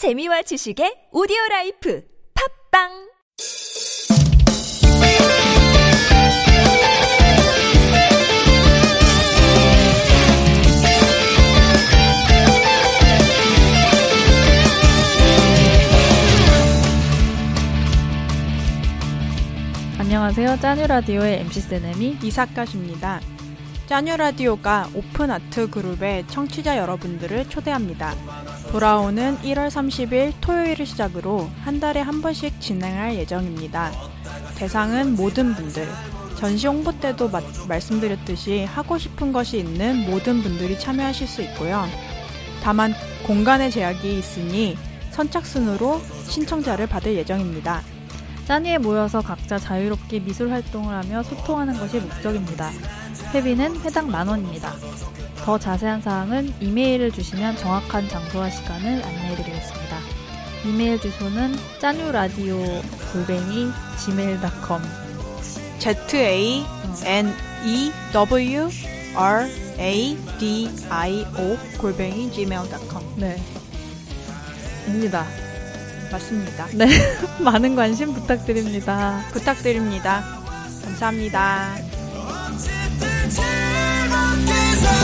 재미와 지식의 오디오 라이프 팟빵 안녕하세요. 짜뉴 라디오의 MC 세네미 이사카십니다. 짜뉴 라디오가 오픈 아트 그룹의 청취자 여러분들을 초대합니다. 돌아오는 1월 30일 토요일을 시작으로 한 달에 한 번씩 진행할 예정입니다. 대상은 모든 분들. 전시 홍보 때도 마, 말씀드렸듯이 하고 싶은 것이 있는 모든 분들이 참여하실 수 있고요. 다만 공간의 제약이 있으니 선착순으로 신청자를 받을 예정입니다. 짜니에 모여서 각자 자유롭게 미술 활동을 하며 소통하는 것이 목적입니다. 회비는 회당 만 원입니다. 더 자세한 사항은 이메일을 주시면 정확한 장소와 시간을 안내해드리겠습니다. 이메일 주소는 짜뉴라디오 골뱅이 gmail.com Z A N E W R A D I O 골뱅이 gmail.com 네. 입니다. 맞습니다. 네. 많은 관심 부탁드립니다. 부탁드립니다. 감사합니다. 즐겁게 살